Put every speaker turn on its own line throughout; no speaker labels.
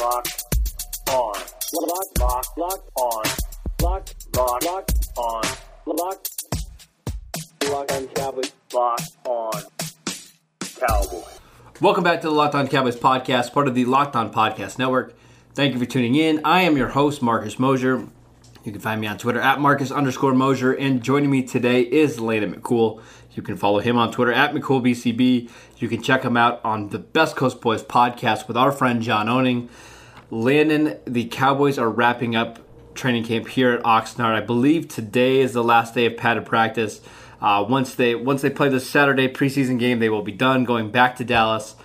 Locked on. Lock, lock, lock on. Lock, lock, lock on. Lock. Lock on Cowboys. Lock on Cowboys.
Welcome back to the Locked On Cowboys podcast, part of the Locked On Podcast Network. Thank you for tuning in. I am your host, Marcus Mosher. You can find me on Twitter at Marcus underscore Mosher. And joining me today is Landon McCool. You can follow him on Twitter at McCoolBCB. You can check him out on the Best Coast Boys podcast with our friend John Owning. Landon, the Cowboys are wrapping up training camp here at Oxnard. I believe today is the last day of padded practice. Uh, once they once they play the Saturday preseason game, they will be done going back to Dallas.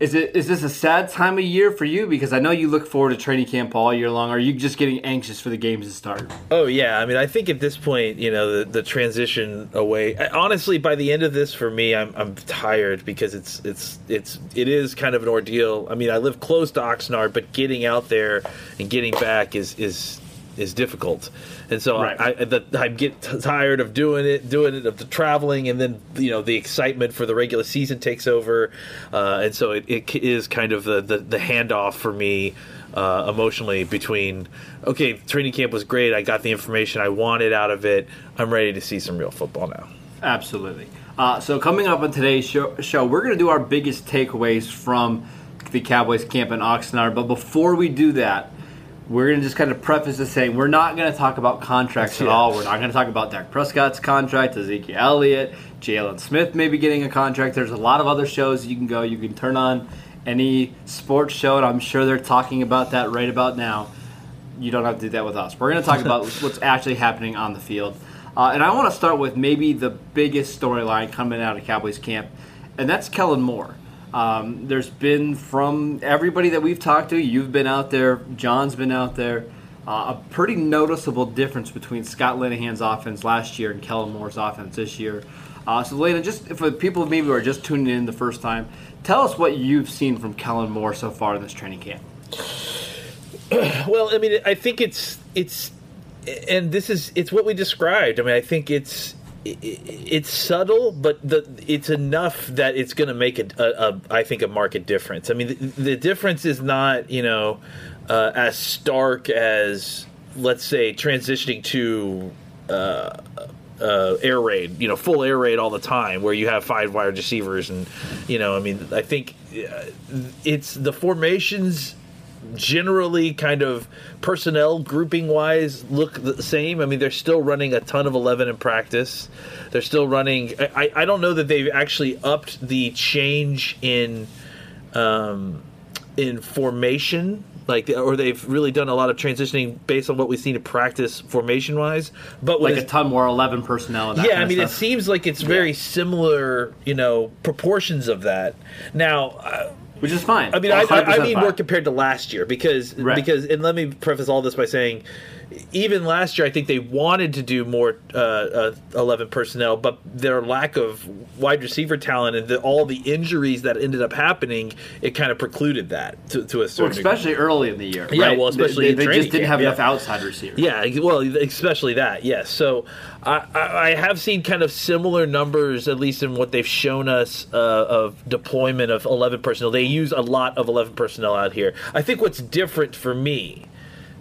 Is it is this a sad time of year for you? Because I know you look forward to training camp all year long. Are you just getting anxious for the games to start?
Oh yeah, I mean, I think at this point, you know, the, the transition away. Honestly, by the end of this, for me, I'm I'm tired because it's it's it's it is kind of an ordeal. I mean, I live close to Oxnard, but getting out there and getting back is is is difficult, and so
Right.
I, I, the, I get tired of doing it, doing it, of the traveling, and then you know the excitement for the regular season takes over, uh, and so it, it is kind of the, the, the handoff for me uh, emotionally between okay, training camp was great, I got the information I wanted out of it, I'm ready to see some real football now.
Absolutely. Uh, so coming up on today's show, show we're going to do our biggest takeaways from the Cowboys camp in Oxnard. But before we do that, we're going to just kind of preface this saying we're not going to talk about contracts at all. We're not going to talk about Dak Prescott's contract, Ezekiel Elliott, Jaylon Smith maybe getting a contract. There's a lot of other shows you can go. You can turn on any sports show, and I'm sure they're talking about that right about now. You don't have to do that with us. We're going to talk about what's actually happening on the field. Uh, and I want to start with maybe the biggest storyline coming out of Cowboys camp, and that's Kellen Moore. Um, there's been from everybody that we've talked to, you've been out there, John's been out there, uh, a pretty noticeable difference between Scott Linehan's offense last year and Kellen Moore's offense this year. Uh, so, Lane, just for the people maybe who are just tuning in the first time, tell us what you've seen from Kellen Moore so far in this training camp.
Well, I mean, I think it's it's, and this is it's what we described. I mean, I think it's i- i- it's subtle, but the it's enough that it's going to make a, a, a I think a market difference. I mean, the, the difference is not you know uh, as stark as let's say transitioning to. Uh, uh, air raid, you know, full air raid all the time, where you have five wide receivers, and you know, I mean, I think uh, it's the formations generally kind of personnel grouping wise look the same. I mean, they're still running a ton of 11 in practice. They're still running. I, I don't know that they've actually upped the change in um, in formation. Like, or they've really done a lot of transitioning based on what we've seen in practice formation wise. But
Like a ton more 11 personnel.
Yeah, I mean, it seems like it's very similar, you know, proportions of that. Now, uh,
which is fine.
I mean, I, I, I
100%
mean
fine.
more compared to last year because
Right.
because and let me preface all this by saying, even last year I think they wanted to do more uh, uh, eleven personnel, but their lack of wide receiver talent and the, all the injuries that ended up happening, it kind of precluded that to, to a
Well,
certain degree.
especially early in the year.
Yeah,
right?
well, especially
they,
in
they just didn't have
yeah.
enough outside receivers.
Yeah, well, especially that. Yes. So I, I, I have seen kind of similar numbers, at least in what they've shown us uh, of deployment of 11 personnel. They use a lot of 11 personnel out here. I think what's different for me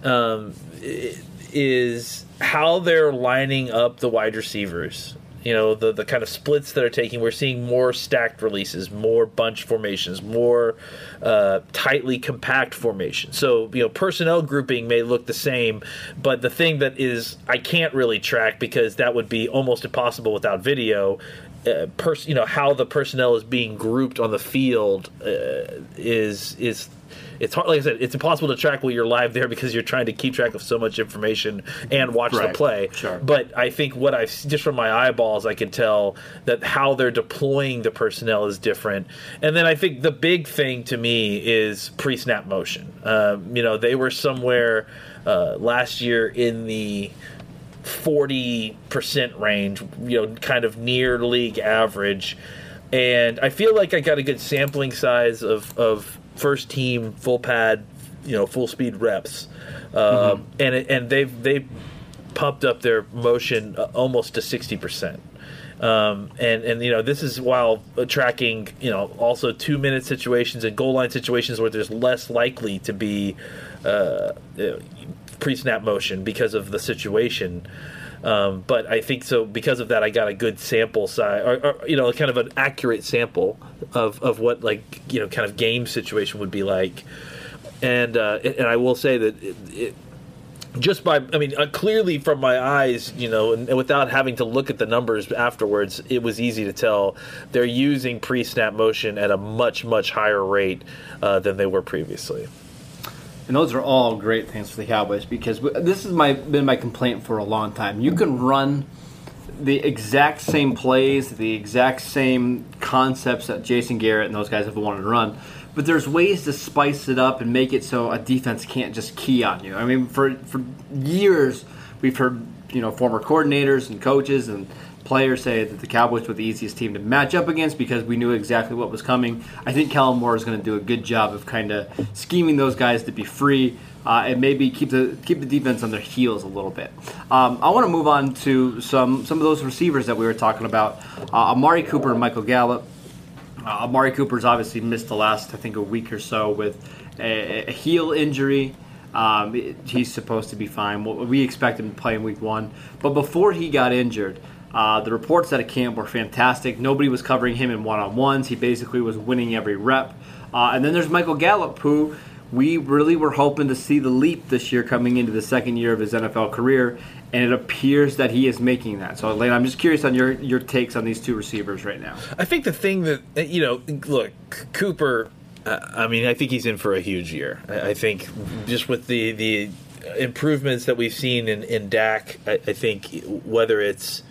um, is how they're lining up the wide receivers. You know, the, the kind of splits that are taking. We're seeing more stacked releases, more bunch formations, more uh, tightly compact formations. So, you know, personnel grouping may look the same, but the thing that is I can't really track because that would be almost impossible without video. Uh, pers- you know how the personnel is being grouped on the field uh, is is it's hard. Like I said, it's impossible to track while you're live there because you're trying to keep track of so much information and watch
Right.
the play.
Sure.
But I think what I've just from my eyeballs, I can tell that how they're deploying the personnel is different. And then I think the big thing to me is pre-snap motion. Um, you know, they were somewhere uh, last year in the. 40% range, you know, kind of near league average. And I feel like I got a good sampling size of, of first team full pad, you know, full speed reps. Um, and it, and they've they've pumped up their motion uh, almost to 60%. Um, and and you know this is while tracking you know also two minute situations and goal line situations where there's less likely to be uh, pre snap motion because of the situation. Um, but I think so because of that, I got a good sample size, or, or you know, kind of an accurate sample of, of what like you know, kind of game situation would be like. And uh, and I will say that it, it, just by I mean uh, clearly from my eyes, you know, and, and without having to look at the numbers afterwards, it was easy to tell they're using pre-snap motion at a much much higher rate uh, than they were previously.
And those are all great things for the Cowboys because this has my been my complaint for a long time. You can run the exact same plays, the exact same concepts that Jason Garrett and those guys have wanted to run, but there's ways to spice it up and make it so a defense can't just key on you. I mean, for for years we've heard you know former coordinators and coaches and players say that the Cowboys were the easiest team to match up against because we knew exactly what was coming. I think Kellen Moore is going to do a good job of kind of scheming those guys to be free uh, and maybe keep the keep the defense on their heels a little bit. Um, I want to move on to some some of those receivers that we were talking about. Uh, Amari Cooper and Michael Gallup. Uh, Amari Cooper's obviously missed the last, I think, a week or so with a, a heel injury. Um, he's supposed to be fine. We expect him to play in week one. But before he got injured, uh, the reports out of camp were fantastic. Nobody was covering him in one on ones. He basically was winning every rep. Uh, and then there's Michael Gallup, who we really were hoping to see the leap this year coming into the second year of his NFL career. And it appears that he is making that. So, Lane, I'm just curious on your, your takes on these two receivers right now.
I think the thing that uh, you know, look, Cooper. Uh, I mean, I think he's in for a huge year. I, I think just with the the improvements that we've seen in in Dak, I, I think whether it's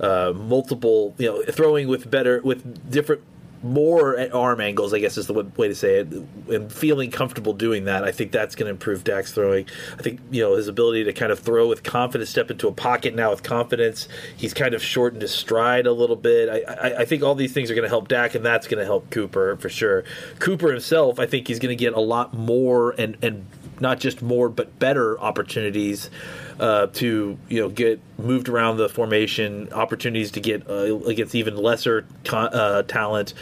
uh, multiple, you know, throwing with better with different more at arm angles, I guess is the way to say it, and feeling comfortable doing that. I think that's going to improve Dak's throwing. I think you know his ability to kind of throw with confidence, step into a pocket now with confidence. He's kind of shortened his stride a little bit. I, I, I think all these things are going to help Dak, and that's going to help Cooper for sure. Cooper himself, I think he's going to get a lot more and and not just more but better opportunities uh, to you know get moved around the formation, opportunities to get uh, against even lesser uh, talent,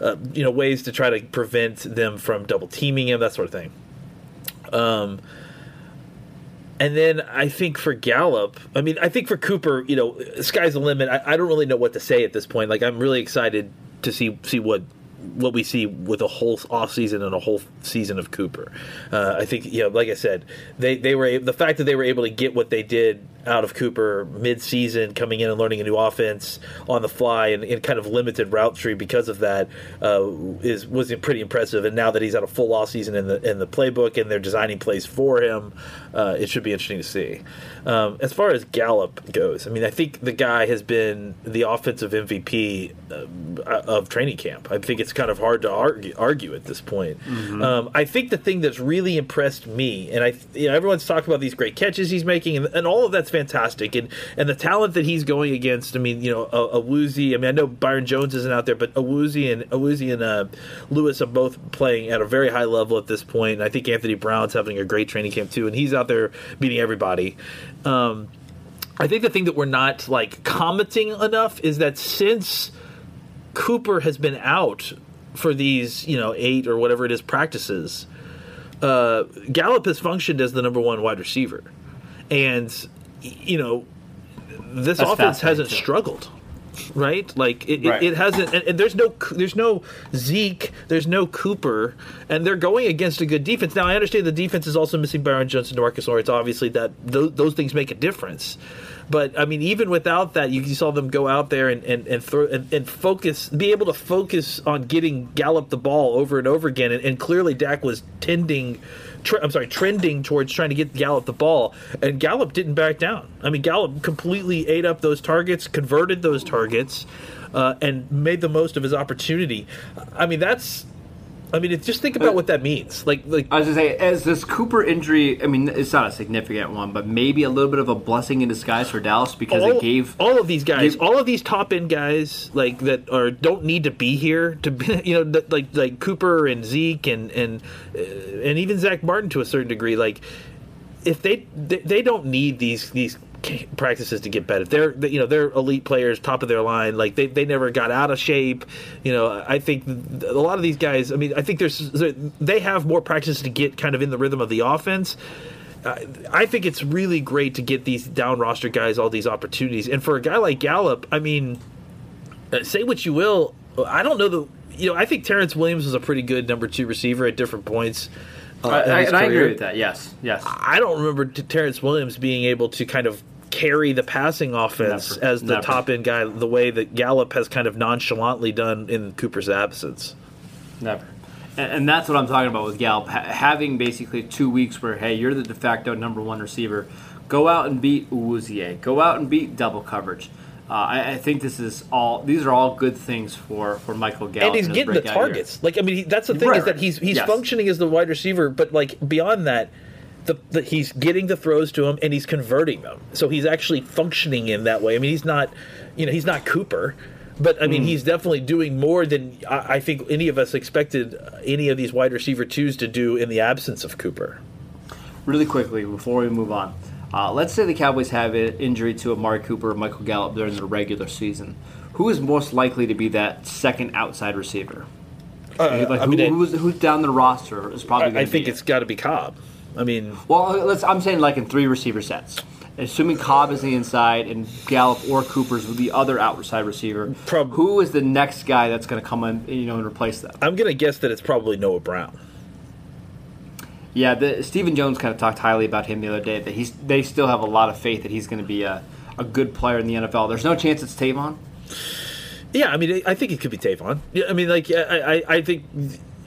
uh, you know ways to try to prevent them from double teaming him, that sort of thing. Um, and then I think for Gallup, I mean, I think for Cooper, you know, sky's the limit. I, I don't really know what to say at this point. Like, I'm really excited to see see what what we see with a whole off season and a whole season of Cooper. Uh, I think, you know, like I said, they they were the fact that they were able to get what they did out of Cooper mid season, coming in and learning a new offense on the fly and, and kind of limited route tree because of that uh, is was pretty impressive. And now that he's had a full off season in the in the playbook and they're designing plays for him, uh, it should be interesting to see. Um, as far as Gallup goes, I mean, I think the guy has been the offensive MVP uh, of training camp. I think it's kind of hard to argue, argue at this point. Um, I think the thing that's really impressed me, and I, you know, everyone's talking about these great catches he's making, and, and all of that's fantastic, and and the talent that he's going against. I mean, you know, Awuzie. I mean, I know Byron Jones isn't out there, but Awuzie and Awuzie and uh, Lewis are both playing at a very high level at this point. And I think Anthony Brown's having a great training camp too, and he's out there beating everybody. Um, I think the thing that we're not like commenting enough is that since Cooper has been out for these, you know, eight or whatever it is practices, uh, Gallup has functioned as the number one wide receiver. and you know this
That's
offense hasn't
too.
struggled. Right, like it,
Right.
it, it hasn't, and, and there's no, there's no Zeke, there's no Cooper, and they're going against a good defense. Now I understand the defense is also missing Byron Jones and Demarcus Lawrence. Obviously, that those, those things make a difference. But I mean, even without that, you, you saw them go out there and and, and throw and, and focus, be able to focus on getting Gallup the ball over and over again. And, and clearly, Dak was tending, I'm sorry, trending towards trying to get Gallup the ball, and Gallup didn't back down. I mean, Gallup completely ate up those targets, converted those targets, uh, and made the most of his opportunity. I mean, that's. I mean, just think about what that means. Like, like
I was gonna say, as this Cooper injury, I mean, it's not a significant one, but maybe a little bit of a blessing in disguise for Dallas because
all,
it gave
all of these guys,
gave-
all of these top end guys, like that are don't need to be here to be, you know, like like Cooper and Zeke and and uh, and even Zack Martin to a certain degree. Like if they they, they don't need these these practices to get better. They're you know they're elite players, top of their line. Like they, they never got out of shape. You know, I think a lot of these guys. I mean, I think there's they have more practice to get kind of in the rhythm of the offense. I- think it's really great to get these down roster guys all these opportunities. And for a guy like Gallup, I mean, uh, say what you will, I don't know the. You know, I think Terrance Williams was a pretty good number two receiver at different points. Uh,
I, I agree with that. Yes, yes.
I don't remember Terrance Williams being able to kind of carry the passing offense
Never.
as the
Never.
top end guy the way that Gallup has kind of nonchalantly done in Cooper's absence.
Never. And, and that's what I'm talking about with Gallup. Ha- having basically two weeks where, hey, you're the de facto number one receiver. Go out and beat Awuzie. Go out and beat double coverage. Uh, I, I think this is all. These are all good things for, for Michael Gallup.
and he's getting the targets. Like I mean, he, that's the thing
Right,
is that he's he's
Yes.
functioning as the wide receiver, but like beyond that, the, the he's getting the throws to him and he's converting them. So he's actually functioning in that way. I mean, he's not, you know, he's not Cooper. But I mean,
Hmm.
he's definitely doing more than I, I think any of us expected uh, any of these wide receiver twos to do in the absence of Cooper.
Really quickly before we move on, uh, let's say the Cowboys have an injury to Amari Cooper or Michael Gallup during the regular season. Who is most likely to be that second outside receiver? like
I
who,
mean,
who's, who's down the roster is probably.
I, I think
be
it's got to be Cobb. I mean,
Well, let's. I'm saying like in three receiver sets. Assuming Cobb is the inside and Gallup or Cooper's with the other outside receiver,
Prob-
who is the next guy that's going to come in, you know, and replace them?
I'm gonna guess that it's probably Noah Brown.
Yeah, the, Stephen Jones kind of talked highly about him the other day. That he's they still have a lot of faith that he's going to be a, a good player in the NFL. There's no chance it's Tavon.
Yeah, I mean, I think it could be Tavon. Yeah, I mean, like, I, I, I think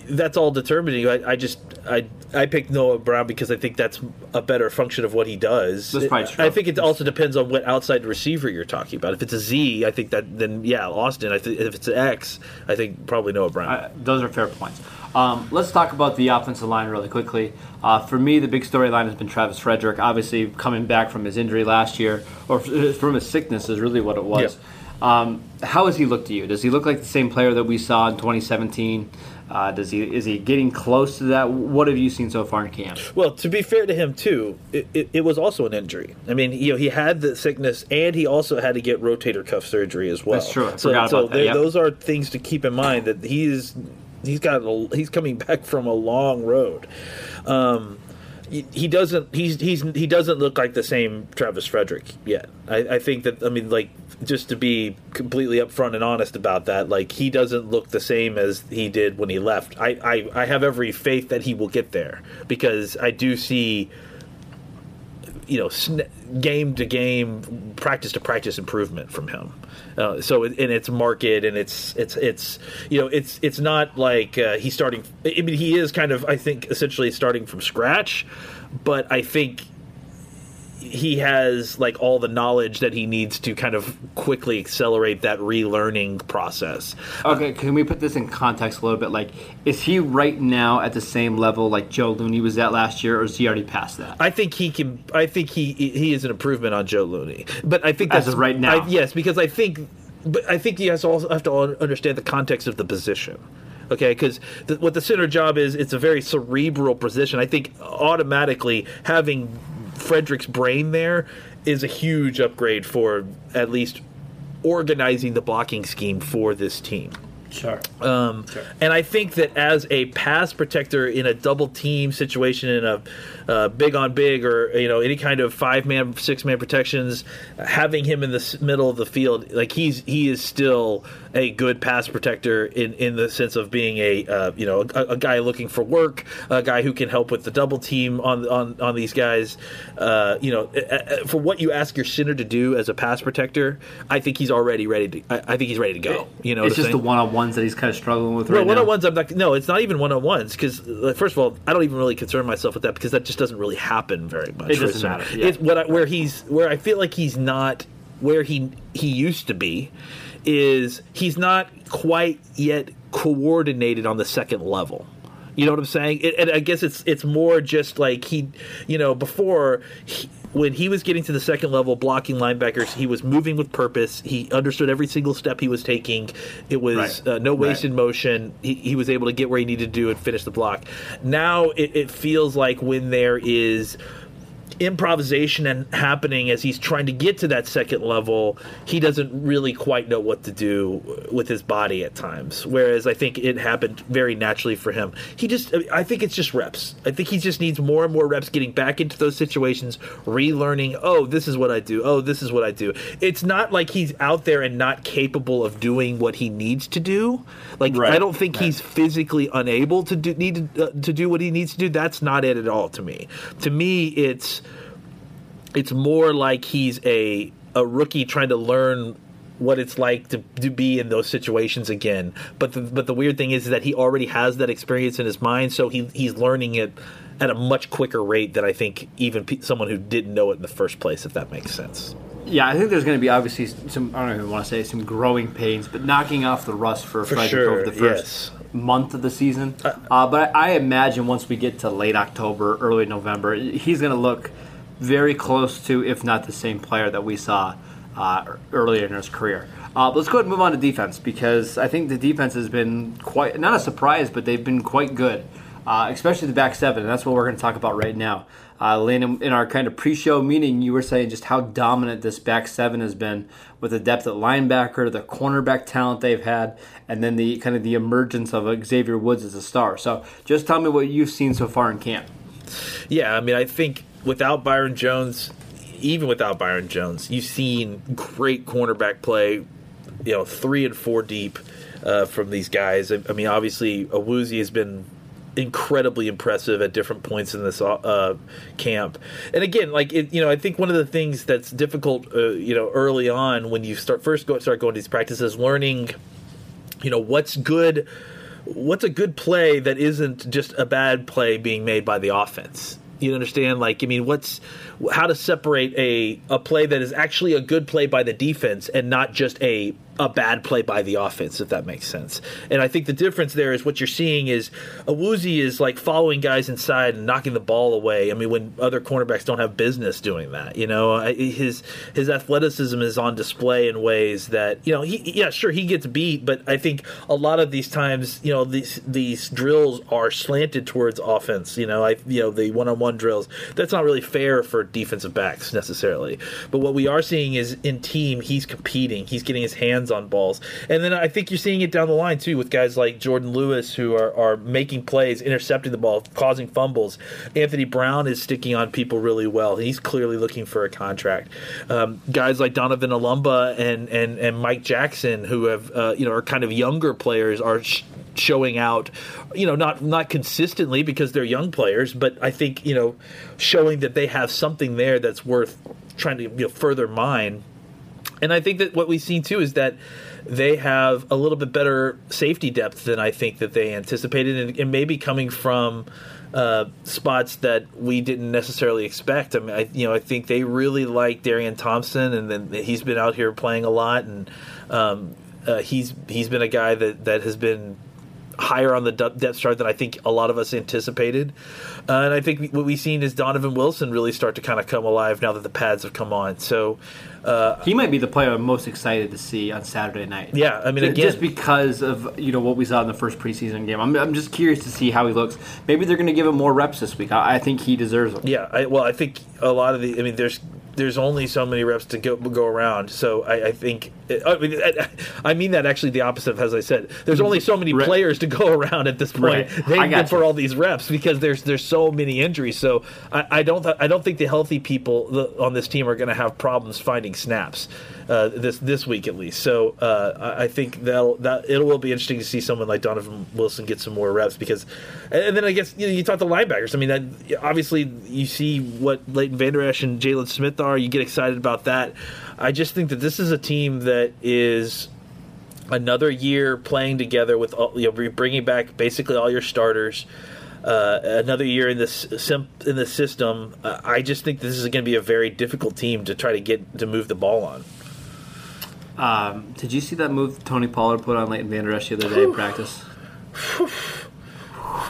that's all determining. I, I just, I, I picked Noah Brown because I think that's a better function of what he does.
That's probably true.
I think it also depends on what outside receiver you're talking about. If it's a Z, I think that then yeah, Austin. I think if it's an X, I think probably Noah Brown.
Uh, those are fair points. Um, let's talk about the offensive line really quickly. Uh, for me, the big storyline has been Travis Frederick. Obviously, coming back from his injury last year, or from his sickness, is really what it was. Um, how has he looked to you? Does he look like the same player that we saw in 2017? Uh, does he is he getting close to that? What have you seen so far in camp?
Well, to be fair to him too, it, it, it was also an injury. I mean, you know, he had the sickness and he also had to get rotator cuff surgery as well.
That's true. I
So, so
that, yep.
those are things to keep in mind that he's he's got a, he's coming back from a long road. Um, he, doesn't he's he's he doesn't look like the same Travis Frederick yet. I, I think that I mean like just to be completely upfront and honest about that, like he doesn't look the same as he did when he left. I, I, I have every faith that he will get there because I do see you know game to game practice to practice improvement from him. Uh, so and it's market and it's it's it's you know it's it's not like uh, he's starting i mean he is kind of i think essentially starting from scratch but i think he has like all the knowledge that he needs to kind of quickly accelerate that relearning process um,
Okay, can we put this in context a little bit? Like, is he right now at the same level like Joe Looney was at last year, or is he already past that?
I think he can. I think he he is an improvement on Joe Looney. But I think
As
that's
of right now.
I, yes, because I think, but I think he has to also have to understand the context of the position. Okay, because what the center job is, it's a very cerebral position. I think automatically having Frederick's brain there is a huge upgrade for at least organizing the blocking scheme for this team.
Sure.
Um, And I think that as a pass protector in a double team situation, in a uh, big on big, or you know any kind of five man, six man protections, having him in the middle of the field, like he's he is still a good pass protector in in the sense of being a uh, you know a, a guy looking for work, a guy who can help with the double team on on on these guys. Uh, you know, uh, uh, for what you ask your center to do as a pass protector, I think he's already ready to. I, I think he's ready to go. You know,
it's
what I'm
just the one on ones that he's kind of struggling with
No,
right
one on ones. I'm not. No, it's not even one on ones because first of all, I don't even really concern myself with that because that just doesn't really happen very much.
It doesn't
center.
matter, yeah.
It's what I, where he's where I feel like he's not where he he used to be is he's not quite yet coordinated on the second level. You know what I'm saying? It, and I guess it's it's more just like he, you know, before he, when he was getting to the second level blocking linebackers, he was moving with purpose. He understood every single step he was taking. It was
Right.
uh, no wasted motion. He, he was able to get where he needed to do and finish the block. Now it, it feels like when there is improvisation and happening as he's trying to get to that second level, he doesn't really quite know what to do with his body at times. Whereas I think it happened very naturally for him. He just, I think it's just reps. I think he just needs more and more reps getting back into those situations, relearning, oh, this is what I do. Oh, this is what I do. It's not like he's out there and not capable of doing what he needs to do. Like,
Right.
I don't think he's physically unable to do, need to, uh, to do what he needs to do. That's not it at all to me. To me, it's it's more like he's a a rookie trying to learn what it's like to, to be in those situations again. But the, but the weird thing is that he already has that experience in his mind, so he he's learning it at a much quicker rate than I think even pe- someone who didn't know it in the first place. If that makes sense.
Yeah, I think there's going to be obviously some. I don't even want to say some growing pains, but knocking off the rust for,
For
Frederick
sure,
over the first
yes.
month of the season. Uh, but I, I imagine once we get to late October, early November, he's going to look very close to, if not the same player that we saw uh, earlier in his career. Uh, let's go ahead and move on to defense because I think the defense has been quite not a surprise, but they've been quite good, uh, especially the back seven, and that's what we're going to talk about right now. Uh, Lane, in- our kind of pre-show meeting, you were saying just how dominant this back seven has been with the depth at linebacker, the cornerback talent they've had, and then the kind of the emergence of Xavier Woods as a star. So, just tell me what you've seen so far in camp.
Yeah, I mean, I think without Byron Jones, even without Byron Jones, you've seen great cornerback play, you know, three and four deep uh, from these guys. I, I mean, obviously, Awuzie has been incredibly impressive at different points in this uh, camp. And again, like it, you know, I think one of the things that's difficult, uh, you know, early on when you start first go start going to these practices, learning, you know, what's good what's a good play that isn't just a bad play being made by the offense you understand? Like i mean what's how to separate a a play that is actually a good play by the defense and not just a a bad play by the offense, if that makes sense. And I think the difference there is what you're seeing is Awuzie is like following guys inside and knocking the ball away. I mean, when other cornerbacks don't have business doing that, you know, his his athleticism is on display in ways that you know, he yeah, sure he gets beat, but I think a lot of these times, you know, these these drills are slanted towards offense. You know, I you know the one on one drills. That's not really fair for defensive backs necessarily. But what we are seeing is in team, he's competing. He's getting his hands on balls, and then I think you're seeing it down the line too with guys like Jourdan Lewis who are are making plays, intercepting the ball, causing fumbles. Anthony Brown is sticking on people really well. He's clearly looking for a contract. Um, guys like Donovan Olumba and and and Mike Jackson who have uh, you know are kind of younger players are. Sh- showing out you know not not consistently because they're young players but i think you know showing that they have something there that's worth trying to you know, further mine and I think that what we've seen too is that they have a little bit better safety depth than I think that they anticipated, and, and maybe coming from uh, spots that we didn't necessarily expect. I mean, I, you know, I think they really like Darian Thompson, and then he's been out here playing a lot, and um, uh, he's he's been a guy that that has been higher on the depth chart than I think a lot of us anticipated. Uh, and I think what we've seen is Donovan Wilson really start to kind of come alive now that the pads have come on. So, uh,
He might be the player I'm most excited to see on Saturday night.
yeah, I mean, again,
just because of you know what we saw in the first preseason game, I'm, I'm just curious to see how he looks. Maybe they're going to give him more reps this week. I, I think he deserves them.
yeah, I, well, I think a lot of the, I mean, there's there's only so many reps to go go around. So I, I think I mean, I- I mean that actually the opposite of as I said. There's only so many
Right.
players to go around at this point.
Right.
They get for all these reps because there's there's so many injuries. So I, I don't th- I don't think the healthy people on this team are going to have problems finding snaps uh, this this week at least. So uh, I, think that'll, that it will be interesting to see someone like Donovan Wilson get some more reps because, and, and then I guess you know you talk to linebackers. I mean, that, obviously you see what Leighton Vander Esch and Jaylon Smith are. You get excited about that. I just think that this is a team that is another year playing together with all, you know bringing back basically all your starters. Uh, another year in this in the system. Uh, I just think this is going to be a very difficult team to try to get to move the ball on.
Um, did you see that move Tony Pollard put on Leighton Vander Esch the other day in practice?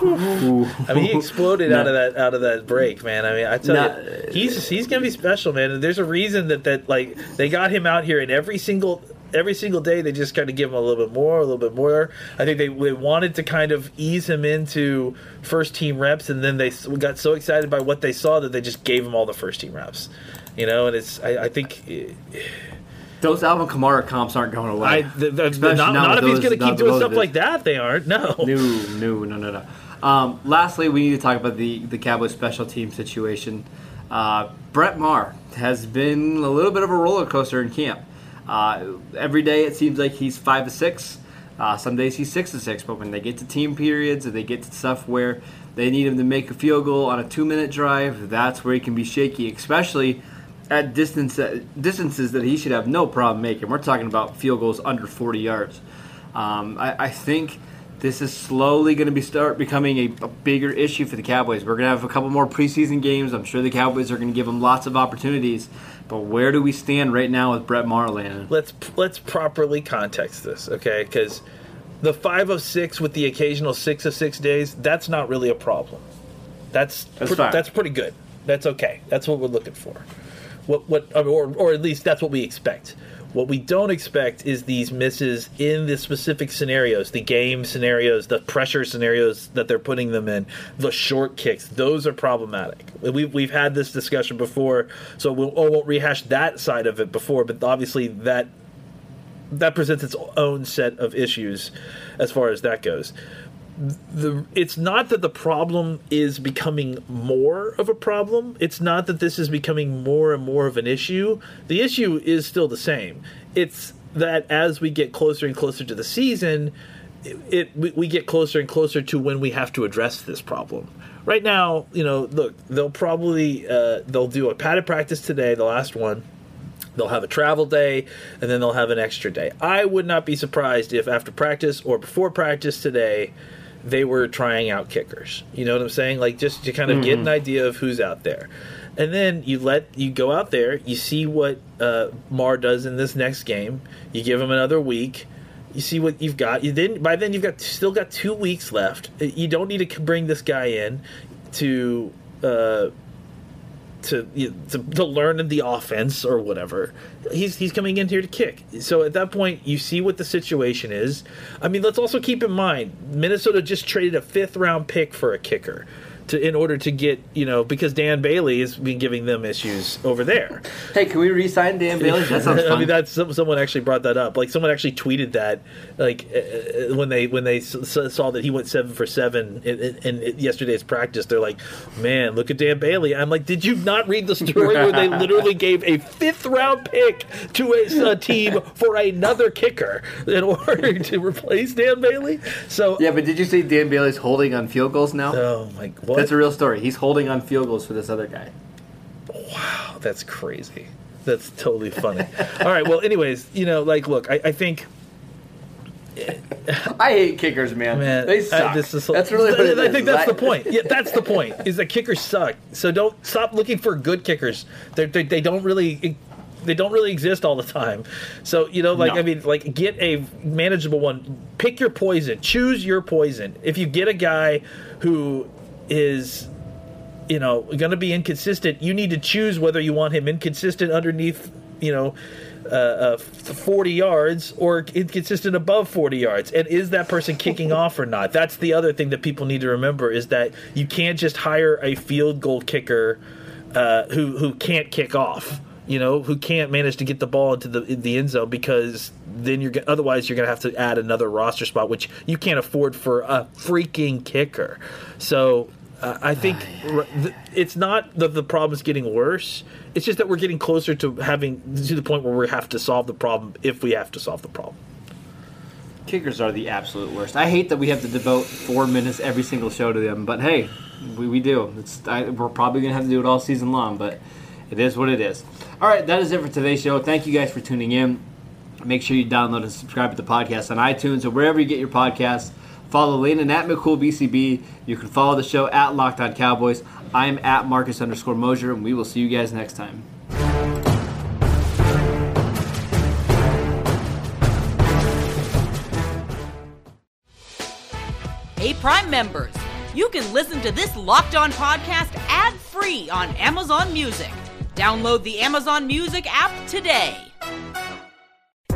I mean, he exploded out of that out of that break, man. I mean, I tell you, he's he's gonna be special, man. And there's a reason that that like they got him out here, and every single every single day they just kind of give him a little bit more, a little bit more. I think they they wanted to kind of ease him into first team reps, and then they got so excited by what they saw that they just gave him all the first team reps. You know, and it's I, I think. eh,
Those Alvin Kamara comps aren't going away.
I, th- th-
Especially
not,
now
not if
with
he's going to keep doing stuff like that. They aren't. No.
No, no, no, no, no. Um, lastly, we need to talk about the the Cowboys special team situation. Uh, Brett Maher has been a little bit of a roller coaster in camp. Uh, every day it seems like he's five to six. Uh, some days he's six to six. But when they get to team periods or they get to stuff where they need him to make a field goal on a two minute drive, that's where he can be shaky, especially at distance distances that he should have no problem making. We're talking about field goals under 40 yards. Um, I, I think this is slowly going to be start becoming a, a bigger issue for the Cowboys. We're going to have a couple more preseason games. I'm sure the Cowboys are going to give them lots of opportunities. But where do we stand right now with Brett Maher Landon?
let's let's properly context this, okay? Because the five of six with the occasional six of six days, that's not really a problem. That's
That's
pre- that's pretty good. That's okay. That's what we're looking for. What what or or at least that's what we expect. What we don't expect is these misses in the specific scenarios, the game scenarios, the pressure scenarios that they're putting them in, the short kicks. Those are problematic. We've, we've had this discussion before, so oh, we'll, I won't rehash that side of it before, but obviously that that presents its own set of issues as far as that goes. The, it's not that the problem is becoming more of a problem. It's not that this is becoming more and more of an issue. The issue is still the same. It's that as we get closer and closer to the season, it, it we, get closer and closer to when we have to address this problem. Right now, you know, look, they'll probably uh, they'll do a padded practice today, the last one they'll have a travel day and then they'll have an extra day. I would not be surprised if after practice or before practice today they were trying out kickers. You know what I'm saying? Like just to kind of get an idea of who's out there. And then you let you go out there, you see what uh, Maher does in this next game. You give him another week. You see what you've got. You then by then you've got still got two weeks left. You don't need to bring this guy in to uh, to, to to learn the offense or whatever. He's he's coming in here to kick. So at that point, you see what the situation is. I mean, let's also keep in mind Minnesota just traded a fifth round pick for a kicker. To, in order to get you know because Dan Bailey has been giving them issues over there.
Hey, can we re-sign Dan Bailey? That sounds fun.
I mean, that's someone actually brought that up. Like someone actually tweeted that, like uh, uh, when they when they saw that he went seven for seven in, in, in yesterday's practice, they're like, "Man, look at Dan Bailey." I'm like, "Did you not read the story where they literally gave a fifth round pick to a, a team for another kicker in order to replace Dan Bailey?" So,
yeah, but did you see Dan Bailey's holding on field goals now?
oh my, what?
That's a real story. He's holding on field goals for this other guy.
Wow, that's crazy. That's totally funny. All right. Well, anyways, you know, like, look, I, I think
I hate kickers, man.
Man,
they
I-
suck.
this is-
that's really
I think that's the point. Yeah, that's the point. Is that kickers suck. So don't stop looking for good kickers. They're, they they don't really they don't really exist all the time. So you know, like
No.
I mean, like get a manageable one. Pick your poison. Choose your poison. If you get a guy who is you know going to be inconsistent, you need to choose whether you want him inconsistent underneath you know uh, uh, 40 yards or inconsistent above 40 yards and is that person kicking off or not that's the other thing that people need to remember is that you can't just hire a field goal kicker uh, who who can't kick off you know, who can't manage to get the ball into the in the end zone because then you're otherwise you're going to have to add another roster spot, which you can't afford for a freaking kicker. So uh, I think r- th- it's not that the problem is getting worse. It's just that we're getting closer to having to the point where we have to solve the problem if we have to solve the problem.
Kickers are the absolute worst. I hate that we have to devote four minutes every single show to them, but hey, we, we do. It's, I, we're probably going to have to do it all season long, but it is what it is. All right, that is it for today's show. Thank you guys for tuning in. Make sure you download and subscribe to the podcast on iTunes or wherever you get your podcasts. Follow Landon at McCoolBCB. You can follow the show at Locked On Cowboys. I'm at Marcus underscore Mosher, and we will see you guys next time.
Hey, Prime members, you can listen to this Locked On podcast ad free on Amazon Music. Download the Amazon Music app today.